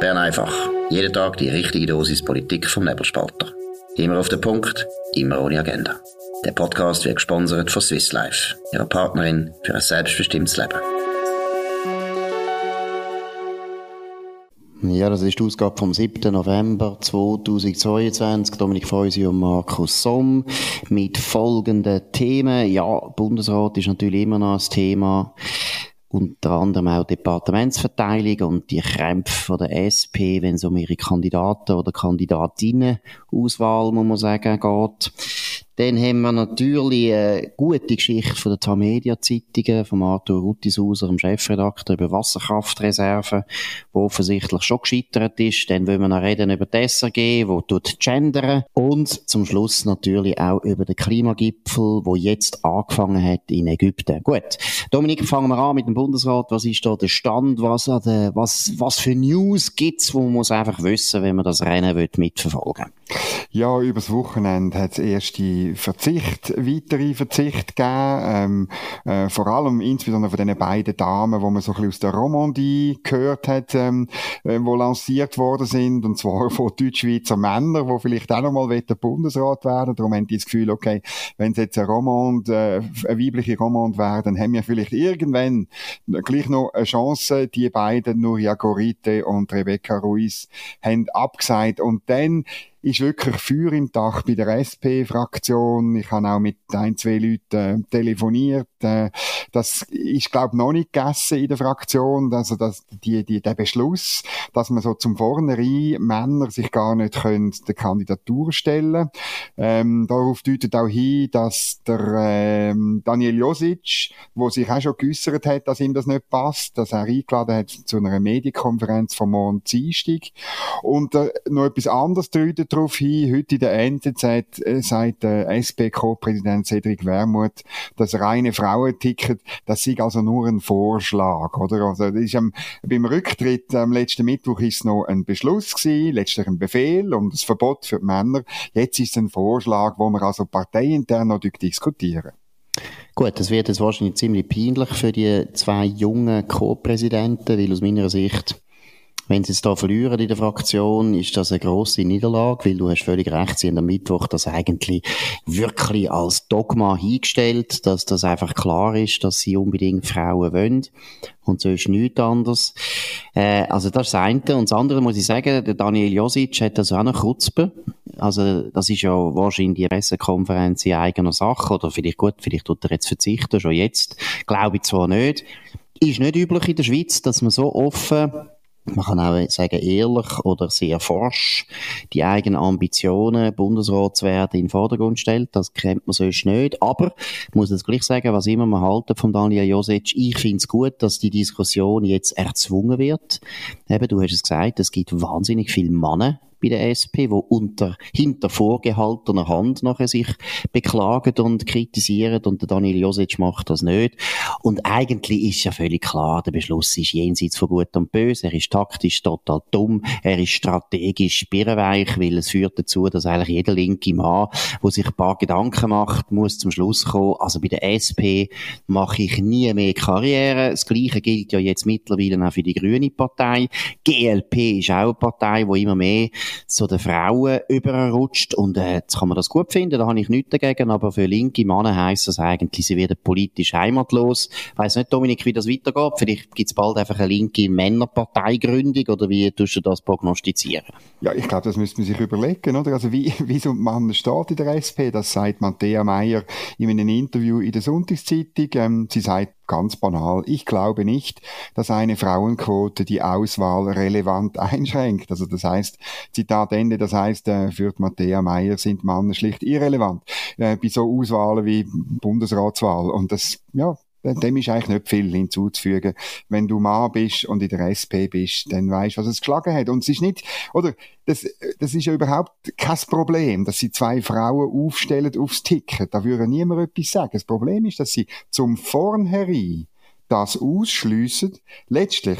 Bern einfach. Jeden Tag die richtige Dosis Politik vom Nebelspalter. Immer auf den Punkt, immer ohne Agenda. Der Podcast wird gesponsert von Swiss Life, ihrer Partnerin für ein selbstbestimmtes Leben. Ja, das ist die Ausgabe vom 7. November 2022. Dominik Feusi und Markus Somm mit folgenden Themen. Ja, Bundesrat ist natürlich immer noch ein Thema unter anderem auch Departementsverteilung und die Krämpfe von der SP, wenn es um ihre Kandidaten oder Kandidatinnen-Auswahl, muss man sagen, geht. Dann haben wir natürlich eine gute Geschichte von der Tamedia-Zeitungen, von Arthur Ruttishauser, dem Chefredakteur, über Wasserkraftreserven, wo offensichtlich schon gescheitert ist. Dann wollen wir noch reden über die SRG, wo tut gendern. Und zum Schluss natürlich auch über den Klimagipfel, wo jetzt angefangen hat in Ägypten. Gut. Dominik, fangen wir an mit dem Bundesrat. Was ist da der Stand? Was, was, was für News gibt's, wo man muss einfach wissen, wenn man das Rennen mitverfolgen will? Ja, übers Wochenende hat es erste Verzicht, weitere Verzicht gegeben. Ähm, äh, vor allem insbesondere von den beiden Damen, wo man so ein bisschen aus der Romandie gehört hat, ähm, äh, wo lanciert worden sind, und zwar von Deutschschweizer Männern, die vielleicht auch nochmal der Bundesrat werden. Darum haben die das Gefühl, okay, wenn es jetzt eine Romand, äh, eine weibliche Romand wäre, dann haben wir vielleicht irgendwann gleich noch eine Chance. Die beiden, Nuria Gorite und Rebecca Ruiz, haben abgesagt. Und dann ist wirklich Feuer im Dach bei der SP-Fraktion. Ich habe auch mit ein, zwei Leuten äh, telefoniert. Äh, das ist, glaube ich, noch nicht gegessen in der Fraktion. Also das, die, die, der Beschluss, dass man so zum Vornherein Männer sich gar nicht können der Kandidatur stellen ähm, Darauf deutet auch hin, dass der ähm, Daniel Josic, wo sich auch schon geäussert hat, dass ihm das nicht passt, dass er eingeladen hat zu einer Medienkonferenz vom Mond Dienstag. Und äh, noch etwas anderes deutet darauf hin, heute in der NZZ äh, sagt der SP-Co-Präsident Cedric Wermuth, das reine Frauenticket, das sei also nur ein Vorschlag, oder? Also, das ist am, beim Rücktritt am letzten Mittwoch ist noch ein Beschluss gewesen, letztlich ein Befehl und das Verbot für die Männer. Jetzt ist es ein Vorschlag, wo wir also parteiintern noch diskutieren. Gut, das wird jetzt wahrscheinlich ziemlich peinlich für die zwei jungen Co-Präsidenten, weil aus meiner Sicht wenn sie es da verlieren in der Fraktion, ist das eine grosse Niederlage, weil du hast völlig recht, sie haben am Mittwoch das eigentlich wirklich als Dogma hingestellt, dass das einfach klar ist, dass sie unbedingt Frauen wollen. Und so ist nichts anderes. Äh, also das ist das eine. Und das andere muss ich sagen, der Daniel Josic hat das auch noch Kutzpe. Also das ist ja wahrscheinlich die Pressekonferenz in eigener Sache. Oder vielleicht gut, vielleicht tut er jetzt verzichten, schon jetzt. Glaube ich zwar nicht. Ist nicht üblich in der Schweiz, dass man so offen man kann auch sagen, ehrlich oder sehr forsch die eigenen Ambitionen, Bundesrat zu werden, in den Vordergrund stellt. Das kennt man sonst nicht. Aber, ich muss jetzt gleich sagen, was immer man halten von Daniel Josic, ich finde es gut, dass die Diskussion jetzt erzwungen wird. Eben, du hast es gesagt, es gibt wahnsinnig viele Männer bei der SP, wo unter, hinter vorgehaltener Hand nachher sich beklagen und kritisieren und der Daniel Josic macht das nicht. Und eigentlich ist ja völlig klar, der Beschluss ist jenseits von Gut und Böse. Er ist taktisch total dumm. Er ist strategisch birrenweich, weil es führt dazu, dass eigentlich jeder linke Mann, der sich ein paar Gedanken macht, muss zum Schluss kommen. Also bei der SP mache ich nie mehr Karriere. Das Gleiche gilt ja jetzt mittlerweile auch für die Grüne Partei. GLP ist auch eine Partei, wo immer mehr zu den Frauen überrutscht. Und äh, jetzt kann man das gut finden, da habe ich nichts dagegen, aber für linke Männer heisst das eigentlich, sie werden politisch heimatlos. Ich weiss nicht, Dominik, wie das weitergeht. Vielleicht gibt es bald einfach eine linke Männerparteigründung oder wie tust du das prognostizieren? Ja, ich glaube, das müsste man sich überlegen, oder? Also wie, wie so ein Mann steht in der SP, das sagt Matthäa Meyer in einem Interview in der Sonntagszeitung. Ähm, sie sagt, ganz banal. Ich glaube nicht, dass eine Frauenquote die Auswahl relevant einschränkt. Also das heißt, Zitat Ende, das heißt, äh, für Matthäa Meyer sind Männer schlicht irrelevant äh, bei so Auswahlen wie Bundesratswahl. Und das, ja, dem ist eigentlich nicht viel hinzuzufügen. Wenn du Mann bist und in der SP bist, dann weißt du, was es geschlagen hat. Und es ist nicht, oder, das, das ist ja überhaupt kein Problem, dass sie zwei Frauen aufstellen aufs Ticket. Da würde niemand etwas sagen. Das Problem ist, dass sie zum Vornherein das ausschliessen. Letztlich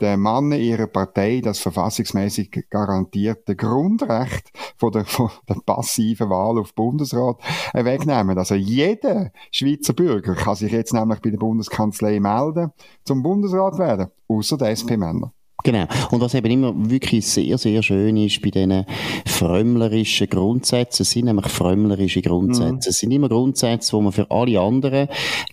der Mann ihrer Partei das verfassungsmäßig garantierte Grundrecht von der, von der passiven Wahl auf Bundesrat wegnehmen. Also jeder Schweizer Bürger kann sich jetzt nämlich bei der Bundeskanzlei melden, zum Bundesrat werden, außer der SP-Männer. Genau. Und was eben immer wirklich sehr, sehr schön ist bei diesen frömmlerischen Grundsätzen, sind nämlich frömmlerische Grundsätze. Mhm. Es sind immer Grundsätze, die man für alle anderen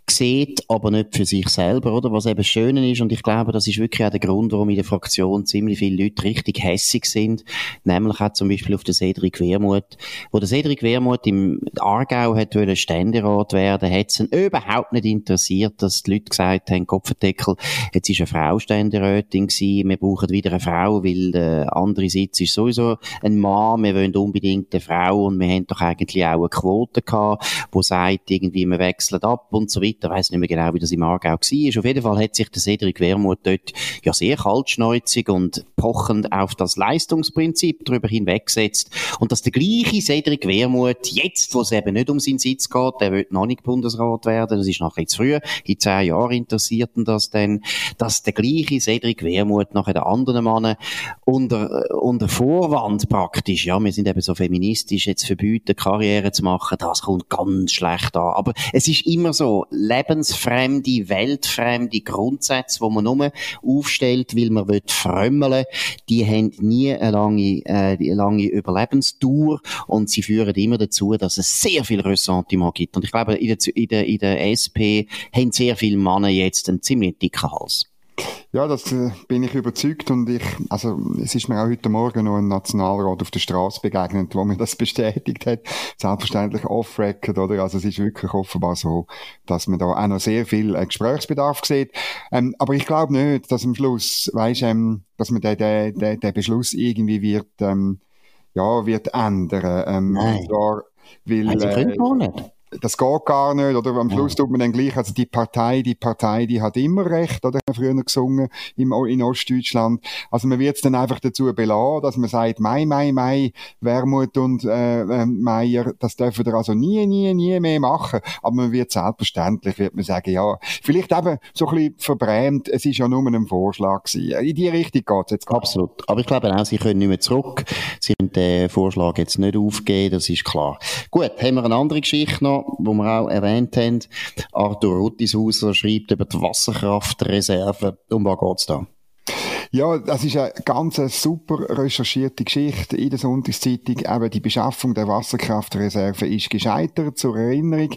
sieht, aber nicht für sich selber, oder? Was eben schön ist, und ich glaube, das ist wirklich auch der Grund, warum in der Fraktion ziemlich viele Leute richtig hässig sind, nämlich auch zum Beispiel auf den Cedric Wermuth. Wo der Cedric Wermuth im Aargau hat wollen Ständerat werden, hat es ihn überhaupt nicht interessiert, dass die Leute gesagt haben, Kopfendeckel, jetzt ist eine Frau Ständerätin gewesen, wir brauchen wieder eine Frau, weil der andere Sitz ist sowieso ein Mann, wir wollen unbedingt eine Frau und wir haben doch eigentlich auch eine Quote gehabt, wo sagt, irgendwie, wir wechseln ab und so weiter. Ich weiss nicht mehr genau, wie das im Aargau war. Auf jeden Fall hat sich der Cedric Wermuth dort ja sehr kaltschneuzig und pochend auf das Leistungsprinzip darüber hinweggesetzt. Und dass der gleiche Cedric Wermuth jetzt, wo es eben nicht um seinen Sitz geht, der wird noch nicht Bundesrat werden, das ist noch ein bisschen zu früh, in zehn Jahren interessiert ihn das dann, dass der gleiche Cedric Wermuth nachher der anderen Mann unter, unter Vorwand praktisch, ja, wir sind eben so feministisch, jetzt verbieten, Karriere zu machen, das kommt ganz schlecht an. Aber es ist immer so, lebensfremde, weltfremde Grundsätze, die man nur aufstellt, weil man will frömmeln, die haben nie eine lange, äh, eine lange Überlebenstour und sie führen immer dazu, dass es sehr viel Ressentiment gibt. Und ich glaube, in der, in der, in der SP haben sehr viele Männer jetzt einen ziemlich dicken Hals. Ja, das äh, bin ich überzeugt und ich, also es ist mir auch heute Morgen noch ein Nationalrat auf der Straße begegnet, wo mir das bestätigt hat. Selbstverständlich off-record, oder? Also es ist wirklich offenbar so, dass man da auch noch sehr viel äh, Gesprächsbedarf sieht. Ähm, aber ich glaube nicht, dass am Schluss, weißt, ähm, dass man den, den, den, den Beschluss irgendwie wird, ähm, ja, wird ändern. Ähm, Nein. Zwar, weil, können äh, nicht das geht gar nicht, oder? Am Schluss tut man dann gleich, also die Partei, die Partei, die hat immer recht, oder? Früher gesungen im, in Ostdeutschland. Also man wird es dann einfach dazu belassen, dass man sagt, Mai, Mai, Mai, Wermut und äh, äh, Meier, das dürfen wir also nie, nie, nie mehr machen. Aber man wird selbstverständlich, wird man sagen, ja, vielleicht eben so ein bisschen verbrämt, es ist ja nur ein Vorschlag gewesen. In die Richtung geht es jetzt. Absolut. Aber ich glaube auch, sie können nicht mehr zurück. Sie können den Vorschlag jetzt nicht aufgeben, das ist klar. Gut, haben wir eine andere Geschichte noch wo wir auch erwähnt haben. Arthur Ruttishauser schreibt über die Wasserkraftreserve. Um was geht's da? Ja, das ist eine ganz super recherchierte Geschichte in der Sonntagszeitung. Eben die Beschaffung der Wasserkraftreserve ist gescheitert. Zur Erinnerung,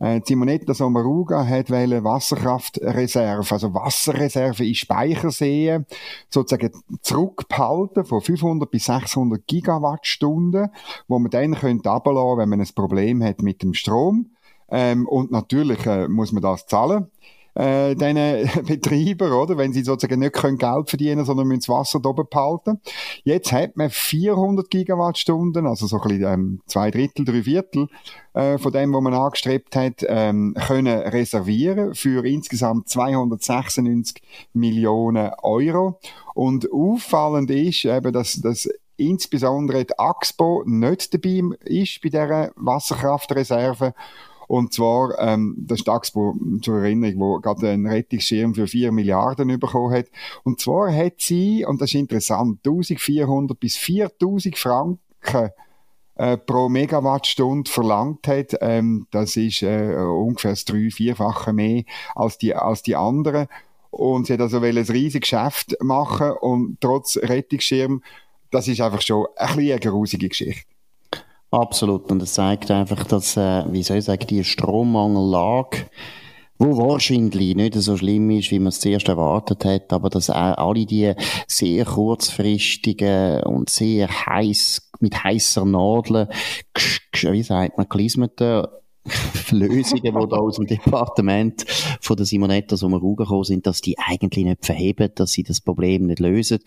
äh, Simonetta Sommaruga hat eine Wasserkraftreserve, also Wasserreserve in Speicherseen, sozusagen zurückbehalten von 500 bis 600 Gigawattstunden, wo man dann könnte ablassen, wenn man ein Problem hat mit dem Strom. Ähm, und natürlich äh, muss man das zahlen äh, diesen Betreiber, oder? Wenn sie sozusagen nicht können Geld verdienen, sondern müssen das Wasser da oben behalten. Jetzt hat man 400 Gigawattstunden, also so ein bisschen ähm, zwei Drittel, drei Viertel äh, von dem, was man angestrebt hat, ähm, können reservieren für insgesamt 296 Millionen Euro. Und auffallend ist eben, dass, dass insbesondere die AXPO nicht dabei ist bei dieser Wasserkraftreserve und zwar, ähm, der Staxpo, zur Erinnerung, wo gerade einen Rettungsschirm für 4 Milliarden bekommen hat. Und zwar hat sie, und das ist interessant, 1400 bis 4000 Franken äh, pro Megawattstunde verlangt hat. Ähm, das ist äh, ungefähr das drei-, vierfache mehr als die, als die anderen. Und sie hat also ein riesiges Geschäft machen und trotz Rettungsschirm, das ist einfach schon ein bisschen eine grusige Geschichte. Absolut. Und es zeigt einfach, dass, äh, wie soll ich sagen, die Strommangellage, wo wahrscheinlich nicht so schlimm ist, wie man es zuerst erwartet hat, aber dass auch alle die sehr kurzfristigen und sehr heiß, mit heißer Nadel, wie sagt man, gelismeten Lösungen, die da aus dem Departement von der Simonetta Sommaruga gekommen sind, dass die eigentlich nicht verheben, dass sie das Problem nicht lösen.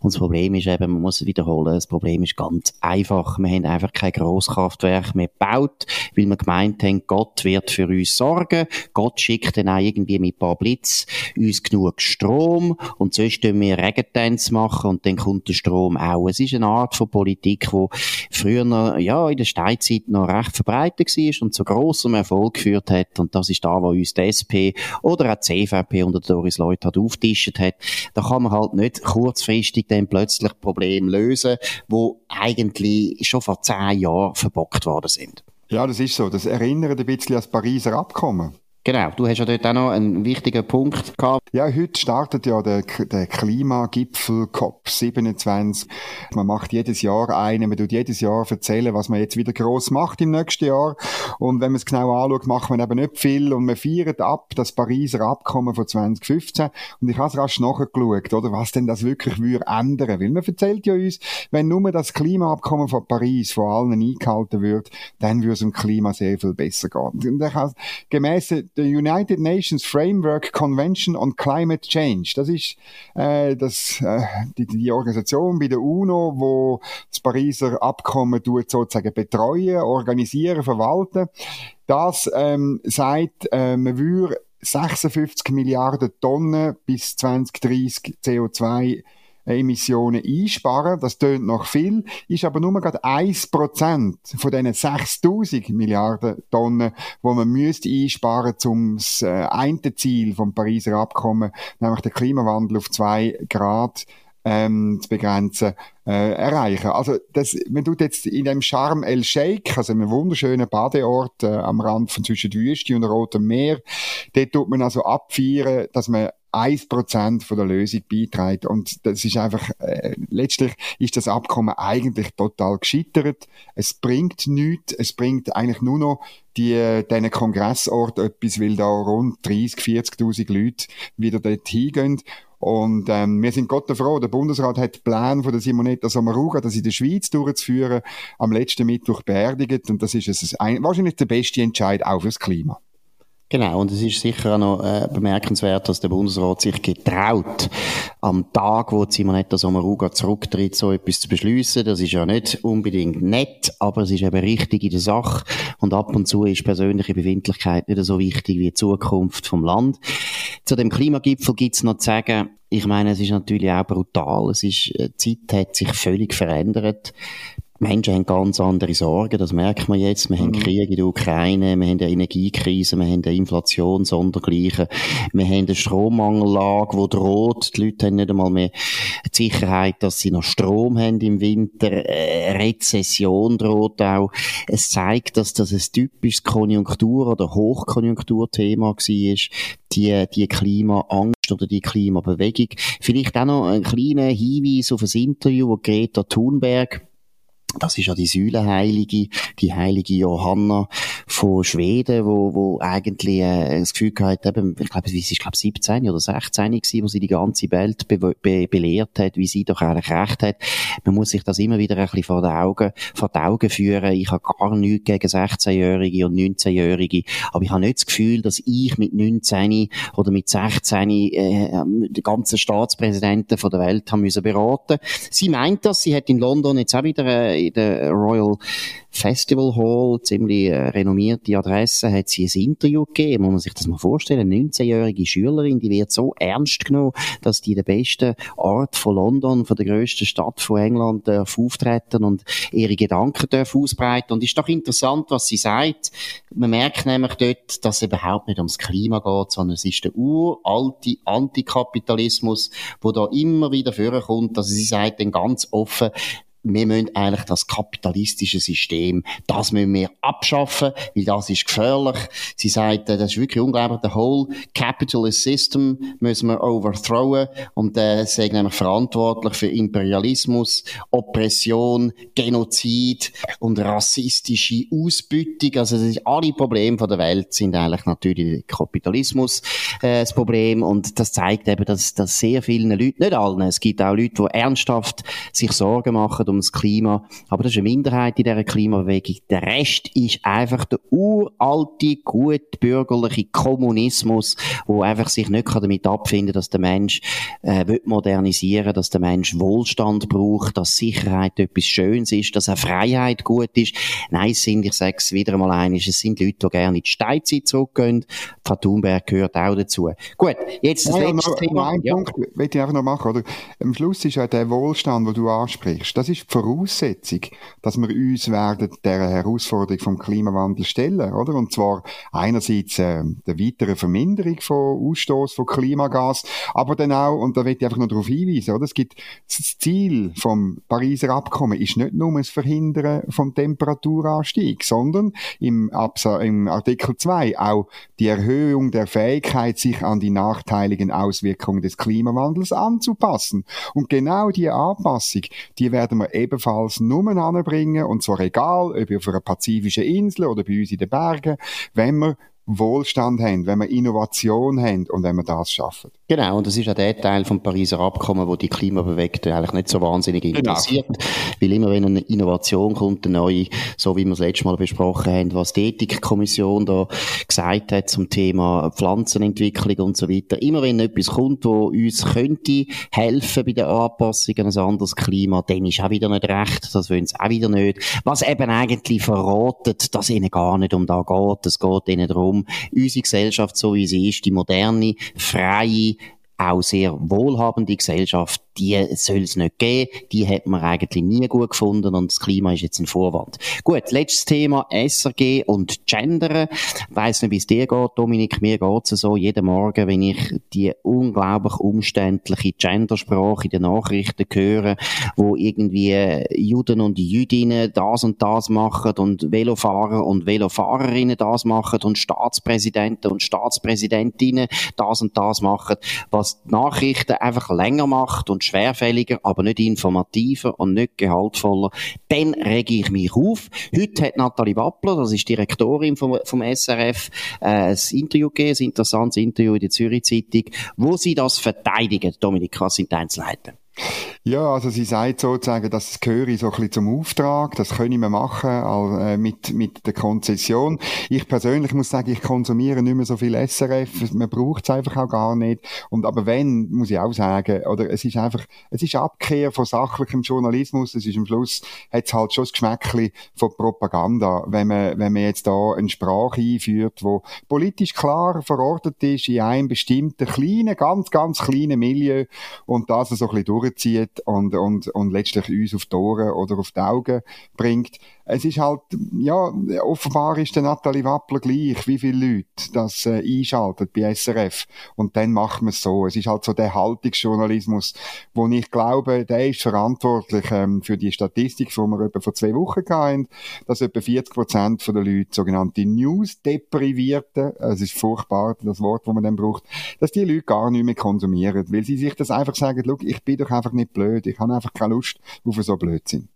Und das Problem ist eben, man muss es wiederholen, das Problem ist ganz einfach. Wir haben einfach kein Grosskraftwerk mehr gebaut, weil wir gemeint haben, Gott wird für uns sorgen. Gott schickt dann auch irgendwie mit ein paar Blitz uns genug Strom und sonst tun wir Regentänze machen und dann kommt der Strom auch. Es ist eine Art von Politik, die früher noch, ja, in der Steinzeit noch recht verbreitet war und so grossem Erfolg geführt hat. Und das ist da, wo uns die SP oder auch die CVP unter Doris Leuth hat auftischt hat. Da kann man halt nicht kurzfristig dann plötzlich Probleme lösen, wo eigentlich schon vor zehn Jahren verbockt worden sind. Ja, das ist so. Das erinnert ein bisschen an das Pariser Abkommen. Genau, du hast ja dort auch noch einen wichtigen Punkt gehabt. Ja, heute startet ja der, der Klimagipfel COP27. Man macht jedes Jahr einen, man tut jedes Jahr erzählen, was man jetzt wieder gross macht im nächsten Jahr. Und wenn man es genau anschaut, macht man eben nicht viel und man feiert ab das Pariser Abkommen von 2015. Und ich habe es rasch nachgeschaut, oder, was denn das wirklich würde ändern. Weil man erzählt ja uns, wenn nur das Klimaabkommen von Paris von allen eingehalten wird, dann würde es dem Klima sehr viel besser gehen. Und ich habe, gemäss der United Nations Framework Convention on Climate Change. Das ist äh, das, äh, die, die Organisation bei der UNO, wo das Pariser Abkommen tut, sozusagen betreuen, organisieren, verwalten. Das ähm, sagt, äh, man würde 56 Milliarden Tonnen bis 2030 CO2 Emissionen einsparen. Das tönt noch viel, ist aber nur gerade 1% von diesen 6000 Milliarden Tonnen, wo man müsste einsparen, um das äh, eine Ziel vom Pariser Abkommen, nämlich den Klimawandel auf 2 Grad ähm, zu begrenzen, äh, erreichen. Also das, man tut jetzt in dem Charm El Sheikh, also einem wunderschönen Badeort äh, am Rand von zwischen Wüste und Rotem Meer, dort tut man also abfeiern, dass man 1% von der Lösung beiträgt. Und das ist einfach, äh, letztlich ist das Abkommen eigentlich total gescheitert. Es bringt nichts, es bringt eigentlich nur noch die, äh, diesen Kongressort etwas, weil da rund 30, 40.000 Leute wieder dort hingehen. Und ähm, wir sind Gott froh, der Bundesrat hat den Plan von der Simonetta Sommaruga, das in der Schweiz durchzuführen, am letzten Mittwoch beerdigt. Und das ist ein, wahrscheinlich der beste Entscheid auch fürs Klima. Genau, und es ist sicher auch noch äh, bemerkenswert, dass der Bundesrat sich getraut, am Tag, wo Simonetta Sommaruga zurücktritt, so etwas zu beschließen. Das ist ja nicht unbedingt nett, aber es ist eben richtig in der Sache. Und ab und zu ist persönliche Befindlichkeit nicht so wichtig wie die Zukunft vom Land. Zu dem Klimagipfel gibt's noch zu sagen, ich meine, es ist natürlich auch brutal. Es ist, äh, die Zeit hat sich völlig verändert. Menschen haben ganz andere Sorgen, das merkt man jetzt. Wir mhm. haben Krieg in der Ukraine, wir haben eine Energiekrise, wir haben eine Inflation sondergleichen, wir haben eine Strommangellage, die droht. Die Leute haben nicht einmal mehr die Sicherheit, dass sie noch Strom haben im Winter. Eine Rezession droht auch. Es zeigt, dass das ein typisches Konjunktur- oder Hochkonjunkturthema war, die, die Klimaangst oder die Klimabewegung. Vielleicht auch noch ein kleiner Hinweis auf ein Interview, wo Greta Thunberg das ist ja die Säulenheilige, die heilige Johanna von Schweden, wo, wo eigentlich äh, das Gefühl gehabt eben, ich glaube, sie ist glaube 17 oder 16 gewesen, wo sie die ganze Welt be be belehrt hat, wie sie doch eigentlich recht hat. Man muss sich das immer wieder ein bisschen vor den Augen, vor die Augen führen. Ich habe gar nichts gegen 16-Jährige und 19-Jährige, aber ich habe nicht das Gefühl, dass ich mit 19 oder mit 16 äh, die ganzen Staatspräsidenten von der Welt haben müssen beraten. Sie meint das, sie hat in London jetzt auch wieder äh, in der Royal Festival Hall, ziemlich äh, renommierte Adresse, hat sie ein Interview gegeben. Muss man sich das mal vorstellen. Eine 19-jährige Schülerin, die wird so ernst genommen, dass die in der besten Art von London, von der grössten Stadt von England, darf auftreten und ihre Gedanken darf ausbreiten. Und ist doch interessant, was sie sagt. Man merkt nämlich dort, dass es überhaupt nicht ums Klima geht, sondern es ist der uralte Antikapitalismus, wo da immer wieder vorkommt. Also sie sagt dann ganz offen, wir müssen eigentlich das kapitalistische System, das müssen wir abschaffen, weil das ist gefährlich. Sie sagt, das ist wirklich unglaublich, the whole capitalist system müssen wir overthrowen und äh, ist nämlich verantwortlich für Imperialismus, Oppression, Genozid und rassistische Ausbeutung. Also ist, alle Probleme der Welt sind eigentlich natürlich Kapitalismus äh, das Problem und das zeigt eben, dass, dass sehr vielen Leuten, nicht allen, es gibt auch Leute, die ernsthaft sich Sorgen machen ums Klima. Aber das ist eine Minderheit in dieser Klimabewegung. Der Rest ist einfach der uralte, gut bürgerliche Kommunismus, wo einfach sich nicht damit abfinden dass der Mensch äh, will modernisieren dass der Mensch Wohlstand braucht, dass Sicherheit etwas Schönes ist, dass auch Freiheit gut ist. Nein, es sind, ich sage es wieder einmal einiges, es sind Leute, die gerne in die Steinzeit zurückgehen. Frau Thunberg gehört auch dazu. Gut, jetzt das ja, letzte Thema. Ein ja. Punkt will ich einfach noch machen, oder? Am Schluss ist ja der Wohlstand, den du ansprichst, das ist Voraussetzung, dass wir uns werden der Herausforderung vom Klimawandel stellen, oder? Und zwar einerseits äh, der weiteren Verminderung von Ausstoß von Klimagas, aber dann auch, und da will ich einfach noch darauf hinweisen, oder? Es gibt das Ziel vom Pariser Abkommen ist nicht nur das Verhindern vom Temperaturanstieg, sondern im, Absa im Artikel 2 auch die Erhöhung der Fähigkeit, sich an die nachteiligen Auswirkungen des Klimawandels anzupassen. Und genau die Anpassung, die werden wir ebenfalls nur anbringen, und zwar egal, ob auf einer pazifischen Insel oder bei uns in den Bergen, wenn wir Wohlstand haben, wenn wir Innovation haben und wenn wir das schaffen. Genau, und das ist auch der Teil vom Pariser Abkommen, wo die Klimabewegten eigentlich nicht so wahnsinnig genau. interessiert. Genau. Weil immer wenn eine Innovation kommt, eine neue, so wie wir es letztes Mal besprochen haben, was die Ethikkommission da gesagt hat zum Thema Pflanzenentwicklung und so weiter, immer wenn etwas kommt, wo uns könnte helfen bei der Anpassung an ein anderes Klima, dann ist auch wieder nicht recht, das wollen sie auch wieder nicht. Was eben eigentlich verratet, dass ihnen gar nicht um da geht, es geht ihnen darum, darum, unsere Gesellschaft, so wie sie ist, die moderne, freie, auch sehr wohlhabende Gesellschaft, die soll es nicht geben. Die hat man eigentlich nie gut gefunden und das Klima ist jetzt ein Vorwand. Gut, letztes Thema SRG und Gendern. Weiss nicht, wie es dir geht, Dominik. Mir geht es so jeden Morgen, wenn ich die unglaublich umständliche Gendersprache in den Nachrichten höre, wo irgendwie Juden und Jüdinnen das und das machen und Velofahrer und Velofahrerinnen das machen und Staatspräsidenten und Staatspräsidentinnen das und das machen, was die Nachrichten einfach länger macht und schwerfälliger, aber nicht informativer und nicht gehaltvoller, dann rege ich mich auf. Heute hat Nathalie Wappler, das ist Direktorin vom, vom SRF, äh, ein Interview gegeben, ein interessantes Interview in der Zürich Zeitung, wo sie das verteidigen. Dominik, was sind die Einzelheiten? Ja, also sie sagt sozusagen, das gehöre so ein bisschen zum Auftrag, das können wir machen äh, mit, mit der Konzession. Ich persönlich muss sagen, ich konsumiere nicht mehr so viel SRF, man braucht es einfach auch gar nicht. Und aber wenn, muss ich auch sagen, oder es ist einfach, es ist Abkehr von sachlichem Journalismus, es ist am Schluss, hat es halt schon das Geschmäckchen von Propaganda, wenn man, wenn man jetzt da eine Sprache einführt, wo politisch klar verortet ist in einem bestimmten kleinen, ganz, ganz kleinen Milieu und das so ein bisschen durchzieht, und, und, und letztlich uns auf die Ohren oder auf die Augen bringt es ist halt, ja, offenbar ist der Nathalie Wappler gleich, wie viele Leute das äh, einschalten bei SRF. Und dann macht man es so. Es ist halt so der Haltungsjournalismus, wo ich glaube, der ist verantwortlich ähm, für die Statistik, die wir etwa vor zwei Wochen hatten, dass etwa 40 Prozent der Leute sogenannte News-Deprivierten, es ist furchtbar, das Wort, das man dann braucht, dass die Leute gar nicht mehr konsumieren, weil sie sich das einfach sagen, look, ich bin doch einfach nicht blöd, ich habe einfach keine Lust auf so Blödsinn.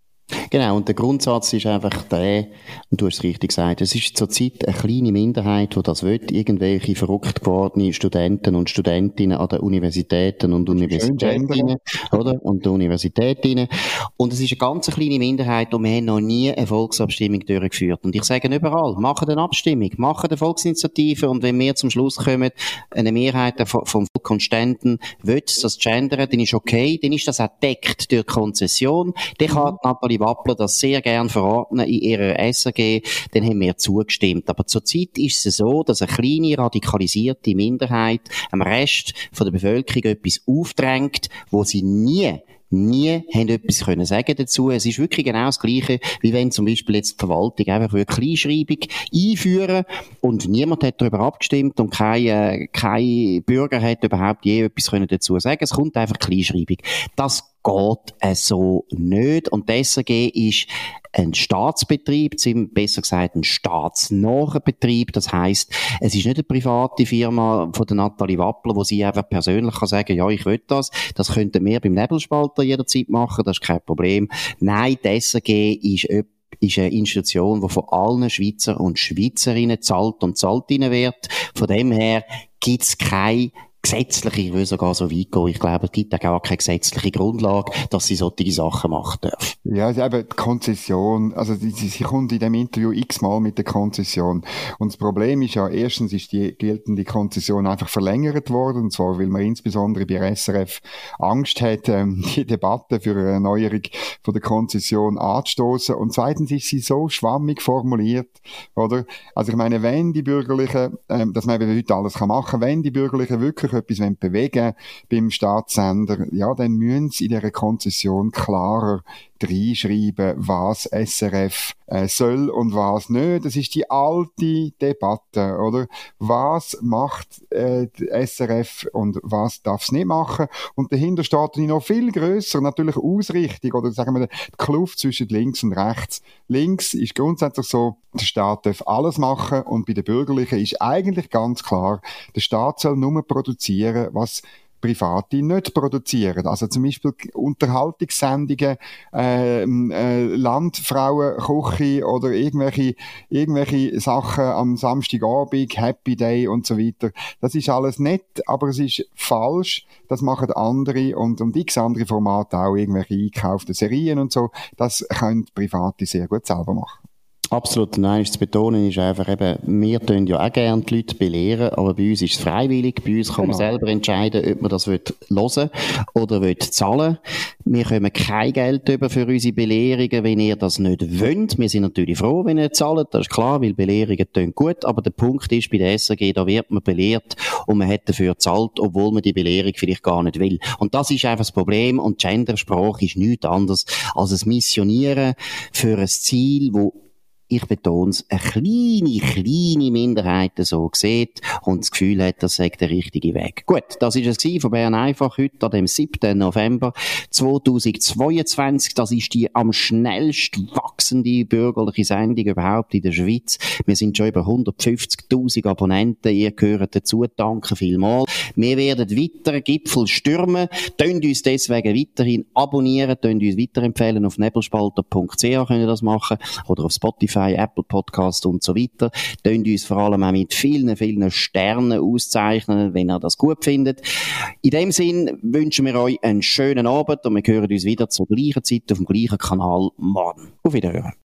Genau, und der Grundsatz ist einfach der, und du hast es richtig gesagt, es ist zurzeit eine kleine Minderheit, die das will, irgendwelche verrückt gewordene Studenten und Studentinnen an den Universitäten und Universitätinnen, oder? Und Universitätinnen. Und es ist eine ganz kleine Minderheit, und wir haben noch nie eine Volksabstimmung durchgeführt. Und ich sage überall, machen eine Abstimmung, machen eine Volksinitiative, und wenn wir zum Schluss kommen, eine Mehrheit vom Volk Konstanten will das gendern, dann ist okay, dann ist das auch deckt durch Konzession, dann kann Nathalie Wappler das sehr gern verordnen in ihrer SRG, dann haben wir zugestimmt. Aber zurzeit ist es so, dass eine kleine radikalisierte Minderheit am Rest von der Bevölkerung etwas aufdrängt, wo sie nie nie haben etwas können sagen dazu. Es ist wirklich genau das Gleiche, wie wenn zum Beispiel jetzt die Verwaltung einfach eine Kleinschreibung einführen und niemand hat darüber abgestimmt und kein, äh, kein Bürger hat überhaupt je etwas können dazu sagen. Es kommt einfach Kleinschreibung. Das geht äh, so nicht. Und SRG ist ein Staatsbetrieb, besser gesagt ein staatsnaher Betrieb. Das heißt, es ist nicht eine private Firma von der Nathalie Wappler, wo sie einfach persönlich kann sagen, ja, ich will das. Das könnten wir beim Nebelspalter jederzeit machen, das ist kein Problem. Nein, die SRG ist ist eine Institution, die von allen Schweizer und Schweizerinnen zahlt und zahlt wird. Von dem her gibt's keine gesetzliche, ich will sogar so weit gehen, ich glaube, es gibt auch gar keine gesetzliche Grundlage, dass sie solche Sachen machen dürfen. Ja, also eben die Konzession, also sie, sie kommt in dem Interview x-mal mit der Konzession. Und das Problem ist ja, erstens ist die geltende Konzession einfach verlängert worden, und zwar, weil man insbesondere bei SRF Angst hat, ähm, die Debatte für eine Erneuerung von der Konzession anzustoßen. Und zweitens ist sie so schwammig formuliert, oder? Also ich meine, wenn die Bürgerlichen, ähm, dass man eben heute alles kann machen, wenn die Bürgerlichen wirklich wirklich etwas bewegen beim Staatssender, ja, dann müssen sie in dieser Konzession klarer reinschreiben, was SRF äh, soll und was nicht. Das ist die alte Debatte, oder? Was macht äh, SRF und was darf es nicht machen? Und dahinter steht noch viel größer natürlich Ausrichtung oder sagen wir die Kluft zwischen links und rechts. Links ist grundsätzlich so, der Staat darf alles machen und bei den Bürgerlichen ist eigentlich ganz klar, der Staat soll nur produzieren, was Private nicht produzieren. Also zum Beispiel Unterhaltungssendungen, äh, äh, Landfrauenküche oder irgendwelche, irgendwelche Sachen am Samstagabend, Happy Day und so weiter. Das ist alles nett, aber es ist falsch. Das machen andere und, und x andere Formate auch, irgendwelche eingekauften Serien und so. Das können Private sehr gut selber machen. Absolut, nein, zu betonen ist einfach eben, wir tun ja auch gerne die Leute belehren, aber bei uns ist es freiwillig, bei uns kann man genau. selber entscheiden, ob man das hören will oder will zahlen. Wir kommen kein Geld über für unsere Belehrungen, wenn ihr das nicht wollt. Wir sind natürlich froh, wenn ihr zahlt, das ist klar, weil Belehrungen tun gut, aber der Punkt ist, bei der SRG, da wird man belehrt und man hat dafür gezahlt, obwohl man die Belehrung vielleicht gar nicht will. Und das ist einfach das Problem und Gendersprache ist nichts anderes als ein Missionieren für ein Ziel, wo ich betone es, eine kleine, kleine Minderheit so sieht und das Gefühl hat, das sei der richtige Weg. Gut, das ist es von Bern einfach heute an dem 7. November 2022. Das ist die am schnellst wachsende bürgerliche Sendung überhaupt in der Schweiz. Wir sind schon über 150.000 Abonnenten. Ihr gehört dazu. Danke vielmals. Wir werden weiter Gipfel stürmen. Tönt uns deswegen weiterhin abonnieren, tönt uns weiterempfehlen. Auf nebelspalter.ch können das machen oder auf Spotify Spotify, Apple Podcast und so weiter. Tönt uns vor allem auch mit vielen, vielen Sternen auszeichnen, wenn ihr das gut findet. In dem Sinn wünschen wir euch einen schönen Abend und wir hören uns wieder zur gleichen Zeit auf dem gleichen Kanal morgen. Auf Wiederhören.